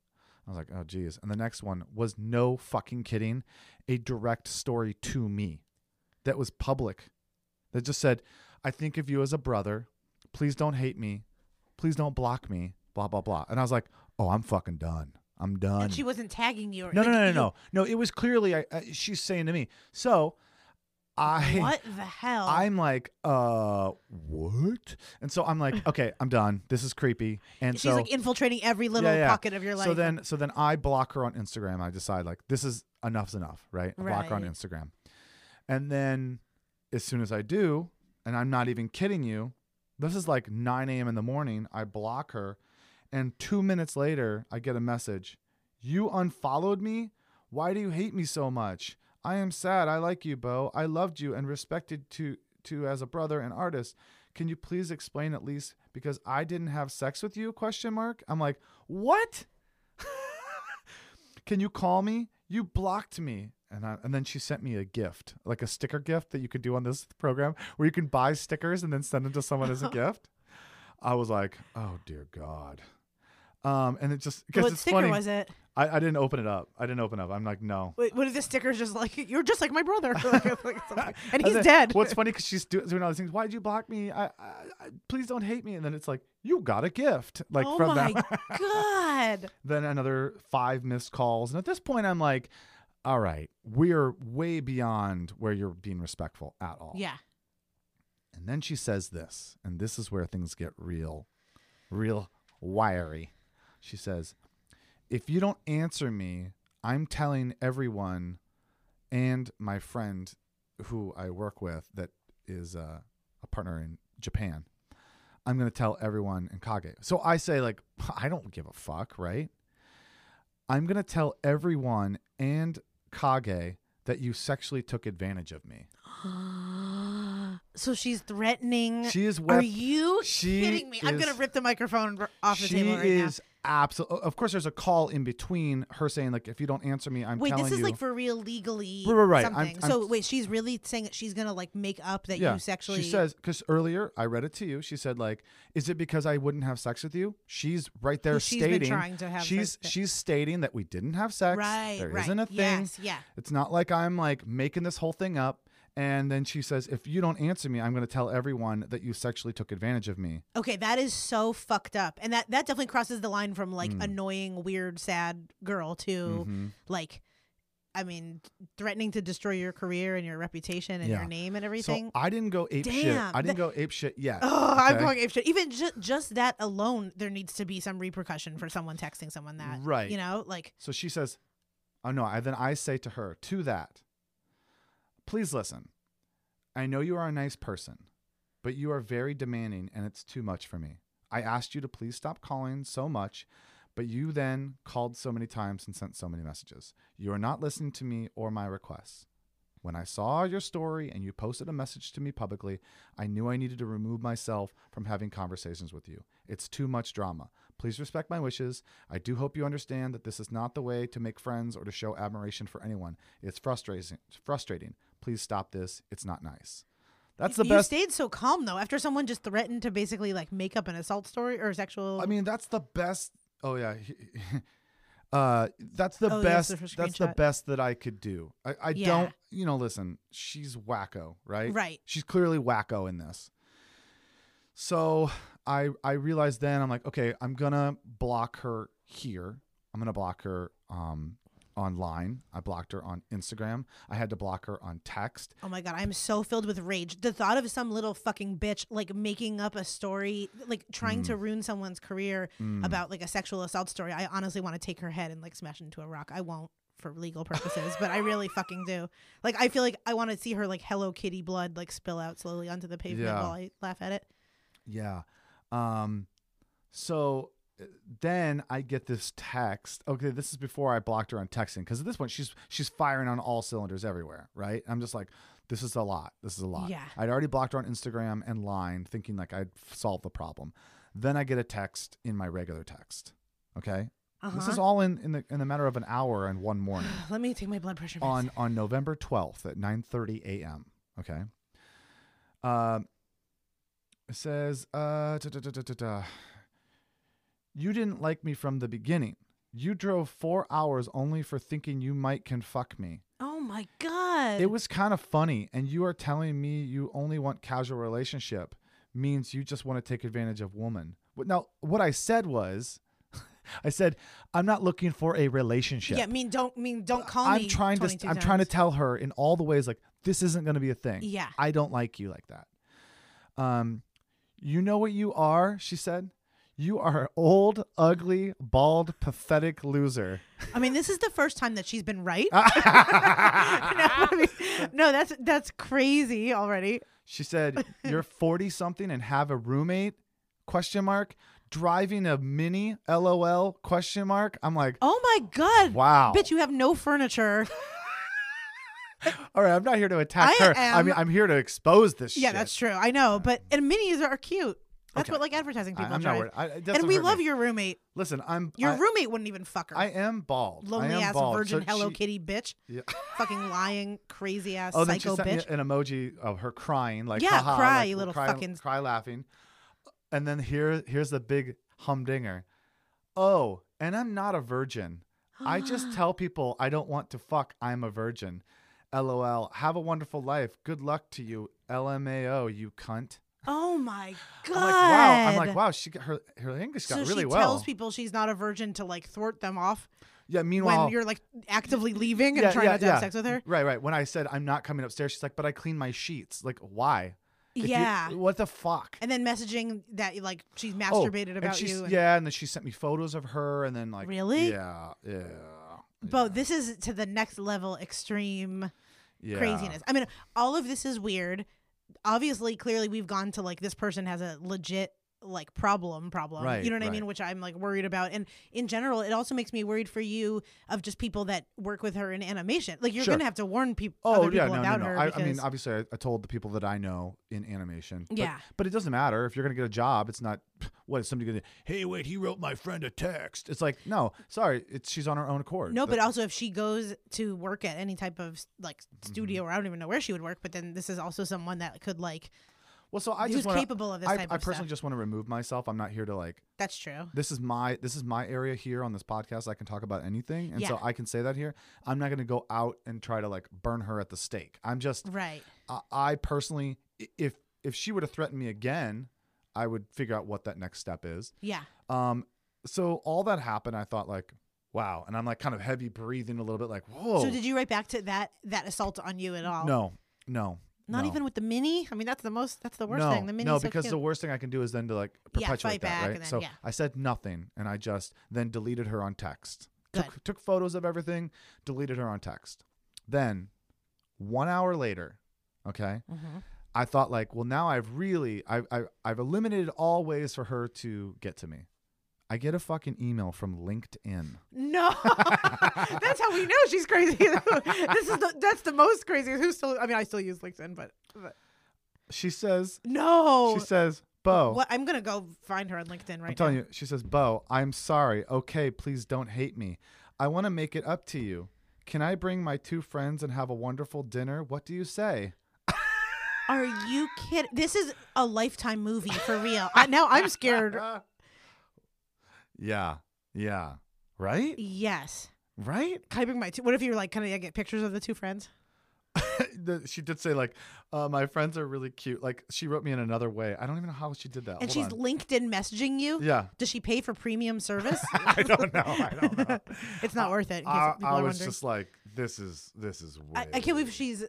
I was like, oh geez. And the next one was no fucking kidding, a direct story to me that was public that just said, I think of you as a brother. Please don't hate me. Please don't block me. Blah blah blah. And I was like, oh, I'm fucking done. I'm done. And she wasn't tagging you. Or, no, like, no, no, no, you- no, no. It was clearly I, I, she's saying to me. So, I What the hell? I'm like, uh, what? And so I'm like, okay, I'm done. This is creepy. And She's so like infiltrating every little yeah, yeah. pocket of your life. So then, so then I block her on Instagram. I decide like this is enough's enough, right? I block her on Instagram, and then as soon as I do, and I'm not even kidding you, this is like 9 a.m. in the morning. I block her, and two minutes later, I get a message: "You unfollowed me. Why do you hate me so much? I am sad. I like you, Bo. I loved you and respected to to as a brother and artist." Can you please explain at least because I didn't have sex with you? Question mark. I'm like, what? Can you call me? You blocked me. And, I, and then she sent me a gift, like a sticker gift that you could do on this program, where you can buy stickers and then send them to someone as a gift. I was like, oh dear God. Um, and it just because What it's sticker funny. was it? I, I didn't open it up. I didn't open it up. I'm like, no. Wait, what if the sticker's just like you're just like my brother, and he's then- dead. What's funny because she's do, doing all these things. Why'd you block me? I, I, I please don't hate me. And then it's like you got a gift, like oh from my them. god! then another five missed calls, and at this point, I'm like, all right, we're way beyond where you're being respectful at all. Yeah. And then she says this, and this is where things get real, real wiry. She says, If you don't answer me, I'm telling everyone and my friend who I work with that is uh, a partner in Japan. I'm going to tell everyone in Kage. So I say, like, I don't give a fuck, right? I'm going to tell everyone and Kage that you sexually took advantage of me. So she's threatening. She is Are you she kidding me? I'm gonna rip the microphone off the she table right is absolutely. Of course, there's a call in between her saying like, "If you don't answer me, I'm. Wait, this is you." like for real legally Right, right, right. I'm- I'm- so wait, she's really saying that she's gonna like make up that yeah, you sexually. she says because earlier I read it to you. She said like, "Is it because I wouldn't have sex with you?" She's right there she's stating trying to have she's sex she's stating that we didn't have sex. right, There right. not a thing. Yes, yeah. It's not like I'm like making this whole thing up. And then she says, "If you don't answer me, I'm going to tell everyone that you sexually took advantage of me." Okay, that is so fucked up, and that that definitely crosses the line from like Mm. annoying, weird, sad girl to Mhm. like, I mean, threatening to destroy your career and your reputation and Yeah. your name and So everything. I didn't go ape shit. I didn't that- go ape shit yet. Oh, I'm going ape shit. Even ju- just that alone, there needs to be some repercussion for someone texting someone that. Right. You know, like, So she says, "Oh no." I then I say to her, "To that, please listen. I know you are a nice person, but you are very demanding, and it's too much for me. I asked you to please stop calling so much, but you then called so many times and sent so many messages. You are not listening to me or my requests." When I saw your story and you posted a message to me publicly, I knew I needed to remove myself from having conversations with you. It's too much drama. Please respect my wishes. I do hope you understand that this is not the way to make friends or to show admiration for anyone. It's frustrating. Frustrating. Please stop this. It's not nice. That's the you best. You stayed so calm though after someone just threatened to basically like make up an assault story or sexual. I mean, that's the best. Oh yeah. Uh, that's the Oh, best. yes, that's the best that I could do. I, I Yeah. don't. You know, listen. She's wacko, right? Right. She's clearly wacko in this. So I I realized then I'm like, okay, I'm gonna block her here. I'm gonna block her um online. I blocked her on Instagram. I had to block her on text. Oh my god, I'm so filled with rage. The thought of some little fucking bitch like making up a story, like trying Mm. to ruin someone's career about like a sexual assault story. I honestly want to take her head and like smash it into a rock. I won't for legal purposes, but I really fucking do. Like I feel like I want to see her like Hello Kitty blood like spill out slowly onto the pavement Yeah. while I laugh at it. Yeah. Um so then I get this text. Okay, this is before I blocked her on texting because at this point she's she's firing on all cylinders everywhere, right? I'm just like, this is a lot. This is a lot. Yeah. I'd already blocked her on Instagram and Line, thinking like I'd solved the problem. Then I get a text in my regular text. Okay, Uh-huh. this is all in in the in the matter of an hour and one morning Let me take my blood pressure. on on November 12th at 9:30 a.m. Okay. Um, it says, uh, da, da, da, da, da, da. You didn't like me from the beginning. You drove four hours only for thinking you might can fuck me. Oh my god. It was kind of funny, and you are telling me you only want casual relationship means you just want to take advantage of woman. But Now, what I said was, I said I'm not looking for a relationship. yeah, mean don't mean don't call I'm me. trying to I'm trying to tell her in all the ways like this isn't going to be a thing. Yeah. I don't like you like that. Um you know what you are? She said. You are old, ugly, bald, pathetic loser. I mean, this is the first time that she's been right. no, I mean, no, that's that's crazy already. She said, "You're 40 something and have a roommate?" Question mark. Driving a mini LOL question mark. I'm like, Oh my god! Wow. bitch, you have no furniture. all right, I'm not here to attack I her. I mean, I'm here to expose this yeah, shit. that's true. I know, but and minis are cute. That's Okay. what like advertising people I, am not drive. worried. I, and we love me. your roommate. Listen, I'm Your I, roommate wouldn't even fuck her. I am bald. I Lonely am ass bald. virgin So Hello she- Kitty bitch. Yeah. Fucking lying, crazy ass Oh, then she psycho sent bitch. me an emoji of her crying, like Yeah, haha, cry, like, you little cry, fucking- cry laughing. And then here, here's the big humdinger. Oh, and I'm not a virgin. I just tell people I don't want to fuck. I'm a virgin. LOL. Have a wonderful life. Good luck to you. LMAO. You cunt. Oh my god. I'm like wow. I'm like wow. She got her her English got So really she well. tells people she's not a virgin to like thwart them off yeah. Meanwhile, when you're like actively leaving and trying not to have sex with her. Right, right. When I said I'm not coming upstairs, she's like, "But I clean my sheets." Like, why? If you- Yeah. what the fuck? And then messaging that like she's Oh, masturbated and about she's- you. and- yeah, and then she sent me photos of her, and then like, Really? Yeah, yeah, But this is to the next level extreme yeah. craziness. I mean, all of this is weird. Obviously, clearly, we've gone to like this person has a legit like problem problem Right, you know what i mean which i'm like worried about and in general it also makes me worried for you of just people that work with her in animation like you're Sure. gonna have to warn people Oh other yeah, people no, no, about no. her I, because I mean, obviously, I, I told the people that I know in animation. but- Yeah. but it doesn't matter if you're gonna get a job. It's not what is somebody gonna? Hey, wait, he wrote my friend a text. It's like, no, sorry, it's she's on her own accord. no That- but also if she goes to work at any type of like Mm-hmm. studio or i don't even know where she would work but then this is also someone that could like well, so I who's just wanna, capable of this I, type I of personally stuff. just want to remove myself. I'm not here to like that's true this is my this is my area here on this podcast. I can talk about anything, and so Yeah. I can say that here. I'm not going to go out and try to like burn her at the stake. I'm just right I, I personally, i- if if she were to threaten me again, I would figure out what that next step is. yeah Um, so all that happened, I thought like, wow, and I'm like kind of heavy breathing a little bit, like whoa. so did you write back to that that assault on you at all no, no, not no. even with the mini i mean that's the most that's the worst no, thing the mini no, so because cute. the worst thing I can do is then to like Yeah, perpetuate fight that, right? then- so yeah. I said nothing, and I just then deleted her on text. Good. Took took photos of everything, deleted her on text. Then, one hour later, okay, Mhm. I thought like, well, now I've really I, I I've eliminated all ways for her to get to me. I get a fucking email from LinkedIn. No, that's how we know she's crazy. this is the that's the most crazy. Who still? I mean, I still use LinkedIn, but, but She says no. she says, "Bo, what? I'm gonna go find her on LinkedIn right now. I'm telling now. you." She says, "Bo, I'm sorry. Okay, please don't hate me. I want to make it up to you. Can I bring my two friends and have a wonderful dinner? What do you say?" Are you kidding? This is a lifetime movie for real. I, now I'm scared. yeah, yeah, right, Yes. right. Bring my two? What if you're like, can I get pictures of the two friends? The- she did say like, uh, "My friends are really cute." Like she wrote me in another way. I don't even know how she did that. And Hold she's on. LinkedIn messaging you. yeah. Does she pay for premium service? I don't know. I don't know. it's not worth it. In case I, people I are was wondering. just like, this is this is. Way, I, I can't believe she's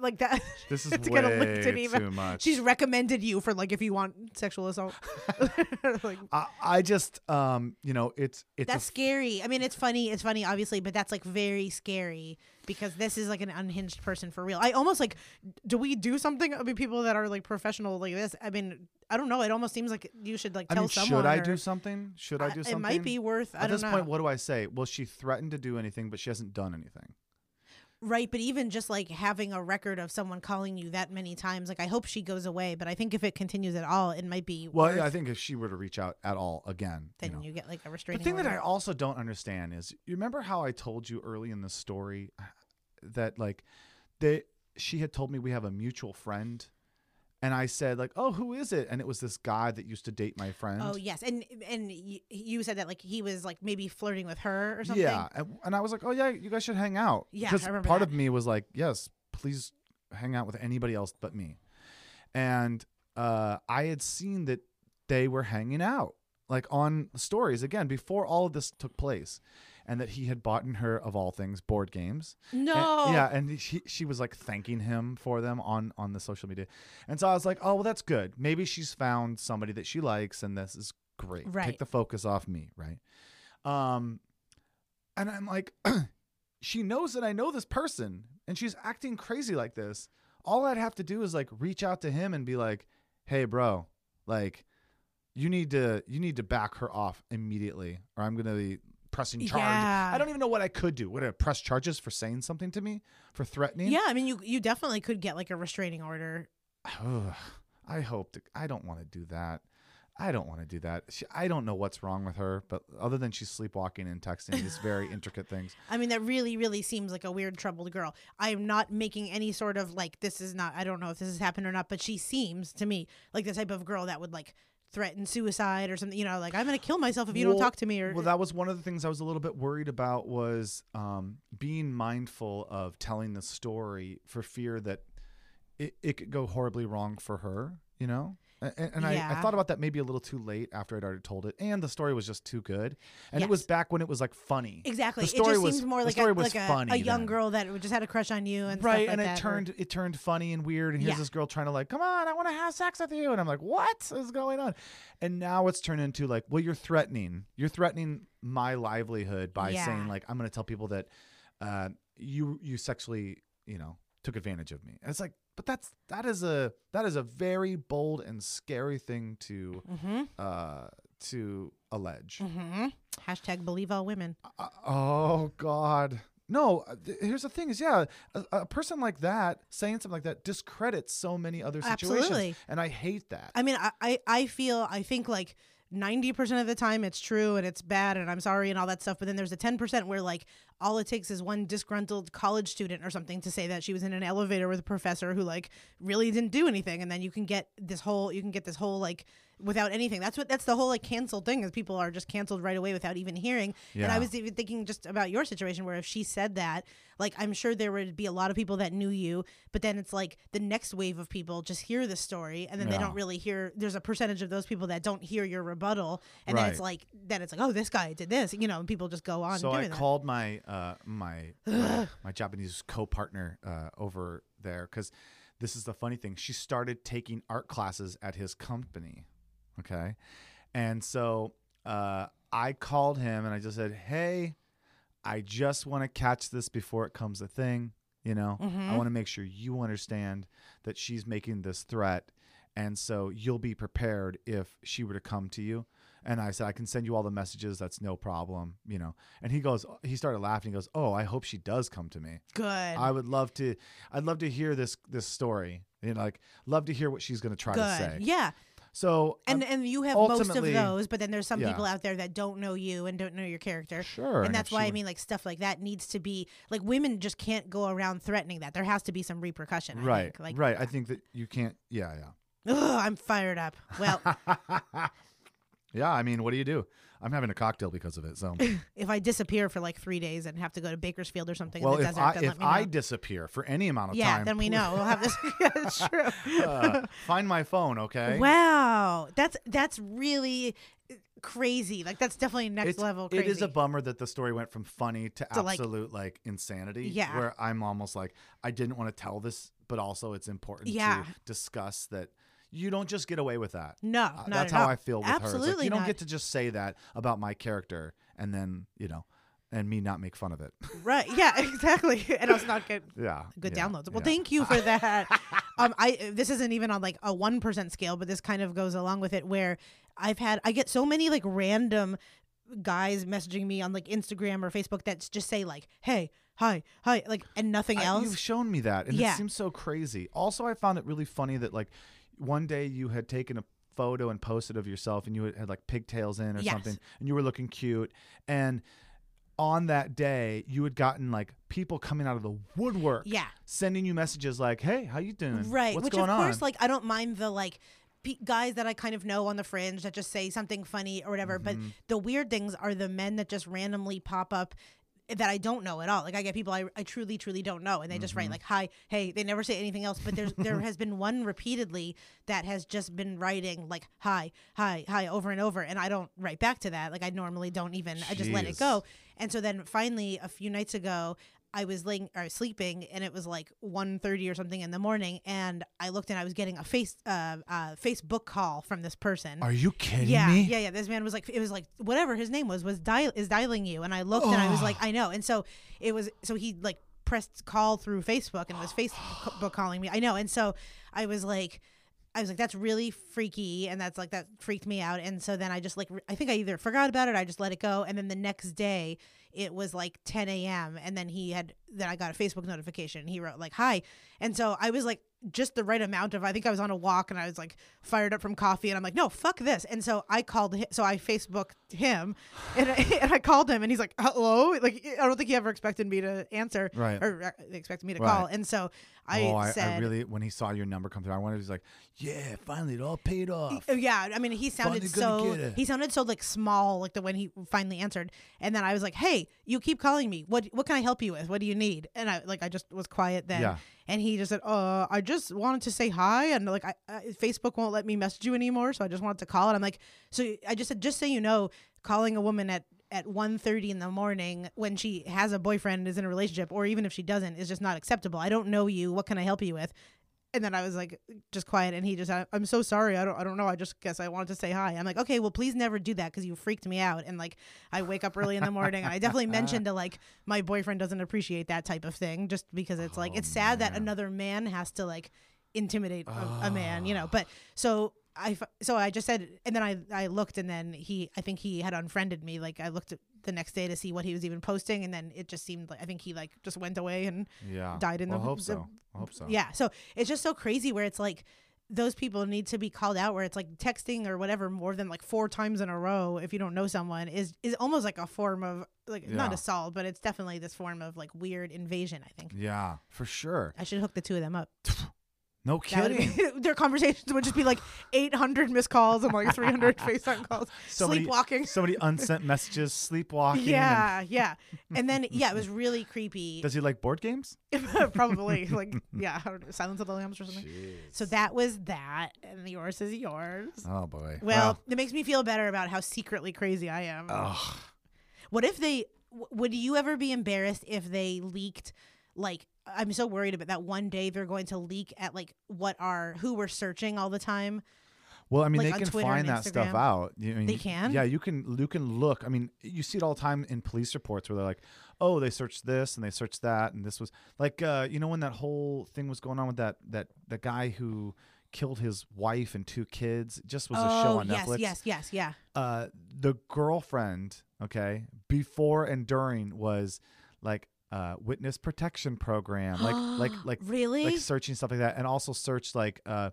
like that. This is to a way too much. She's recommended you for like if you want sexual assault. like I, I just um you know it's it's a that's scary. I mean, it's funny. It's funny, obviously, but that's like very scary because this is like an unhinged person for real. I almost like, do we do something? I mean, people that are like professional like this. I mean, I don't know. It almost seems like you should like I tell mean, someone. should I do something? Should I do something? It might be worth. I At this know. point, what do I say? Well, she threatened to do anything, but she hasn't done anything. Right, but even just like having a record of someone calling you that many times, like I hope she goes away. But I think if it continues at all, it might be. Well, yeah, I think if she were to reach out at all again, then you know. you get like a restraining. The thing that I also don't understand is, you remember how I told you early in the story that like they she had told me we have a mutual friend, and I said like, oh, who is it? And it was this guy that used to date my friend. Oh yes, and and you said that like he was like maybe flirting with her or something. Yeah, and, and I was like, oh yeah, you guys should hang out. Yeah, because part that. of me was like, yes, please hang out with anybody else but me. And uh, I had seen that they were hanging out, like on stories again before all of this took place, and that he had bought her of all things board games. And- No. yeah, and she she was like thanking him for them on on the social media, and so I was like, oh well, that's good. Maybe she's found somebody that she likes, and this is great. Right. Take the focus off me, right? Um, and I'm like, she knows that I know this person, and she's acting crazy like this. All I'd have to do is like reach out to him and be like, hey, bro, like. You need to you need to back her off immediately, or I'm gonna be pressing charge. Yeah. I don't even know what I could do. Would I press charges for saying something to me, for threatening? Yeah, I mean, you you definitely could get like a restraining order. Ugh, I hope to, I don't want to do that. I don't want to do that. She, I don't know what's wrong with her, but other than she's sleepwalking and texting these very intricate things. I mean, that really, really seems like a weird, troubled girl. I am not making any sort of like, this is not, I don't know if this has happened or not, but she seems to me like the type of girl that would like threaten suicide or something, you know, like, I'm going to kill myself if you don't talk to me or. Well, that was one of the things I was a little bit worried about was um, being mindful of telling the story for fear that it, it could go horribly wrong for her, you know? And, and I, I thought about that maybe a little too late after I'd already told it, and the story was just too good, and it was back when it was like funny. Exactly. The It story was seems more like a, like a, funny a young then. girl that just had a crush on you and right stuff like and it that, or- turned it turned funny and weird and here's Yeah. this girl trying to like come on i want to have sex with you and i'm like what is going on and now it's turned into like well you're threatening you're threatening my livelihood by Yeah. saying like i'm going to tell people that uh, you you sexually you know took advantage of me and it's like but that's that is a that is a very bold and scary thing to Mhm. uh to allege Mhm. Hashtag believe all women. uh, oh God. No, uh, th- here's the thing: is yeah, a, a person like that saying something like that discredits so many other situations, Absolutely. and I hate that. I mean, I, I, I feel, I think like 90% of the time it's true and it's bad and I'm sorry and all that stuff. But then there's a 10% where like all it takes is one disgruntled college student or something to say that she was in an elevator with a professor who like really didn't do anything. And then you can get this whole, you can get this whole like without anything. That's what, that's the whole like canceled thing is people are just canceled right away without even hearing. And I was even thinking just about your situation where if she said that, like I'm sure there would be a lot of people that knew you, but then it's like the next wave of people just hear the story and then they don't really hear there's a percentage of those people that don't hear your rebuttal and then it's like then it's like oh this guy did this you know and people just go on so doing I that. called my uh, my uh, my Japanese co-partner uh, over there because this is the funny thing. She started taking art classes at his company. Okay, and so uh, I called him and I just said, "Hey, I just want to catch this before it comes a thing. You know, I want to make sure you understand that she's making this threat." And so you'll be prepared if she were to come to you. And I said, I can send you all the messages. That's no problem, you know. And he goes, he started laughing. He goes, Oh, I hope she does come to me. good I would love to. I'd love to hear this this story. You know, like love to hear what she's going to try good to say. yeah So and um, and you have most of those but then there's some yeah. people out there that don't know you and don't know your character Sure, and that's why i mean like stuff like that needs to be like women just can't go around threatening that there has to be some repercussion I right, think. like right. I think that you can't. Yeah, yeah. ugh, i'm fired up well Yeah, I mean, what do you do? I'm having a cocktail because of it. So, if i disappear for like three days and have to go to bakersfield or something well, in the if desert I then if let me know I disappear for any amount of yeah time, then we know we'll have this yeah, true uh, find my phone, okay? Wow, that's that's really uh, crazy. Like that's definitely next It's- level crazy. It is a bummer that the story went from funny to, To, like- absolute like, insanity. Yeah. Where I'm almost like I didn't want to tell this, but also it's important Yeah. to discuss that you don't just get away with that. No, Uh, that's at how all. I feel with her. Like, Absolutely you don't not. get to just say that about my character and then you know, and me not make fun of it. right. Yeah, exactly. And also not get yeah. good yeah, downloads. Well, yeah. thank you for that. um, I this isn't even on like a one percent scale, but this kind of goes along with it. Where I've had I get so many like random guys messaging me on like Instagram or Facebook that just say like, "Hey, hi, hi," like and nothing I- else. You've shown me that, and Yeah. it seems so crazy. Also, I found it really funny that like one day you had taken a photo and posted of yourself, and you had, had like pigtails in or Yes. something, and you were looking cute. And on that day, you had gotten like people coming out of the woodwork, Yeah. sending you messages like, "Hey, how you doing? Right. What's Which going of course, on?" like I don't mind the like pe- guys that I kind of know on the fringe that just say something funny or whatever. But Mm-hmm. the weird things are the men that just randomly pop up that I don't know at all. Like I get people I, I truly, truly don't know, and they just Mm-hmm. write like "Hi, hey." They never say anything else. But there's there has been one repeatedly that has just been writing like "Hi, hi, hi" over and over, and I don't write back to that. Like I normally don't even. I just let it go. And so then finally, a few nights ago, I was laying or sleeping, and it was like 1.30 or something in the morning, and I looked and I was getting a face uh, uh Facebook call from this person. Are you kidding yeah, me? yeah, yeah. This man was like, it was like whatever his name was was dial is dialing you, and I looked and I was like, I know, and so it was so he like pressed call through Facebook and it was Facebook calling me. I know, and so I was like. I was like, that's really freaky, and that's like that freaked me out. And so then I just like, I think I either forgot about it, I just let it go. And then the next day, it was like 10 a.m. And then he had, then I got a Facebook notification. He wrote like, "Hi," and so I was like, just the right amount of. I think I was on a walk and I was like fired up from coffee, and I'm like, no, fuck this. And so I called him. So I Facebooked him, and I, and I called him, and he's like, hello. Like I don't think he ever expected me to answer, Right. Or uh, expected me to Right. call. And so I oh, I, said, I really when he saw your number come through, I wanted. He's like, yeah, finally it all paid off. Oh, yeah, I mean, he sounded Finally so he sounded so like small, like the when he finally answered, and then I was like, "Hey, you keep calling me. What what can I help you with? What do you need?" And I like I just was quiet then, Yeah. and he just said, "Uh, I just wanted to say hi, and like I, I Facebook won't let me message you anymore, so I just wanted to call." And I'm like, "So I just said, just so you know, calling a woman at." At 1.30 in the morning when she has a boyfriend is in a relationship or even if she doesn't is just not acceptable i don't know you what can i help you with and then I was like, just quiet, and he just, I'm so sorry. I don't, I don't know. I just guess I wanted to say hi. I'm like, okay, well, please never do that because you freaked me out. And like, I wake up early in the morning, and I definitely mentioned to like my boyfriend doesn't appreciate that type of thing, just because it's like it's oh, sad that another man has to like intimidate a, a man, you know. Ah. But so I, so I just said, and then I, I looked, and then he, I think he had unfriended me. Like I looked the next day to see what he was even posting, and then it just seemed like I think he like just went away and yeah, died in well, the- I hope the- so. I hope so. yeah. So it's just so crazy where it's like those people need to be called out where it's like texting or whatever more than like four times in a row if you don't know someone is is almost like a form of like not Yeah. assault, but it's definitely this form of like weird invasion, I think. Yeah, for sure. I should hook the two of them up. No kidding. be- their conversations would just be like 800 missed calls and like 300 FaceTime calls, Somebody- sleepwalking. Somebody unsent messages, sleepwalking. and- Yeah, yeah. And then yeah, it was really creepy. Does he like board games? Probably like yeah, I don't know, Silence of the Lambs or something. So that was that, and yours is yours. Oh boy. Well, it makes me feel better about how secretly crazy I am. ugh. What if they? w- Would you ever be embarrassed if they leaked? Like, I'm so worried about that. One day they're going to leak at like what are who we're searching all the time. Well, I mean, like, they can Twitter find that stuff out. You- I mean, They can? Yeah, you can. You can look. I mean, you see it all the time in police reports where they're like, "Oh, they searched this and they searched that, and this was like, uh, you know, when that whole thing was going on with that that the guy who killed his wife and two kids. It just was a show oh on yes, Netflix. yes, yes, yeah. uh, the girlfriend, okay, before and during was like uh, witness protection program, like like like Really? like searching stuff like that, and also searched like uh,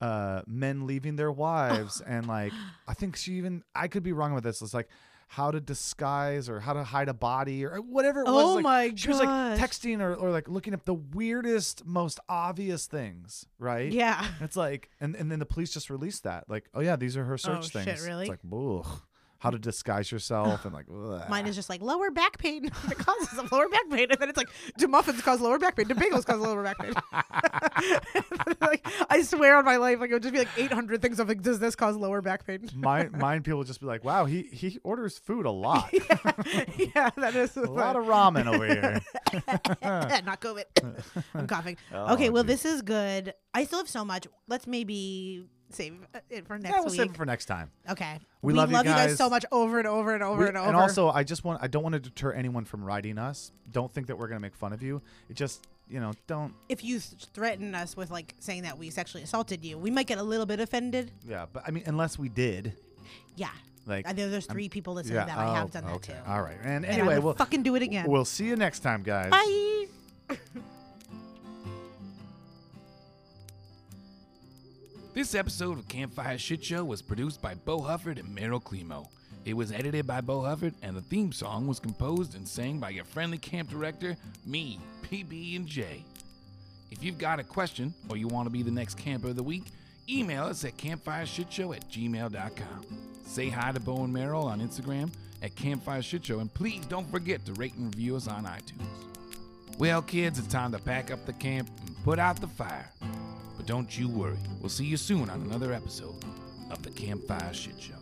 uh, men leaving their wives, and like I think she even I could be wrong with this. It's like how to disguise or how to hide a body or whatever it was. Oh like, my She was like texting or, or like looking up the weirdest, most obvious things, right? Yeah. It's like, and, and then the police just released that. Like, oh yeah, these are her search shit, things. really? It's like, ugh, how to disguise yourself and like. Mine is just like lower back pain. the causes of lower back pain, and then it's like, do muffins cause lower back pain? Do bagels cause lower back pain? like, I swear on my life, like it would just be like 800 things of like, does this cause lower back pain? mine, mine people just be like, wow, he he orders food a lot, yeah, that is a lot of ramen over here. not COVID. I'm coughing. Oh, okay, well, geez. this is good. I still have so much. Let's maybe save uh, it for next yeah, we'll week. save it for next time. okay. We love you guys. guys. so much over and over and over We- and over. and also, I just want I don't want to deter anyone from writing us. Don't think that we're gonna make fun of you. It just you know don't if you threaten us with like saying that we sexually assaulted you, we might get a little bit offended. yeah. But I mean, unless we did, Yeah. like I know there's three people listening yeah. that. I have oh, done that okay. too. All right. And And anyway, we'll fucking do it again. we'll see you next time, guys. Bye. This episode of Campfire Shit Show was produced by Bo Hufford and Meryl Climo. It was edited by Bo Hufford, and the theme song was composed and sang by your friendly camp director, me, PB and J. If you've got a question or you want to be the next camper of the week, email us at campfireshitshow at gmail.com. Say hi to Bo and Meryl on Instagram at Campfire Shit Show, and please don't forget to rate and review us on iTunes. Well, kids, it's time to pack up the camp and put out the fire don't you worry. We'll see you soon on another episode of The Campfire Shit Show.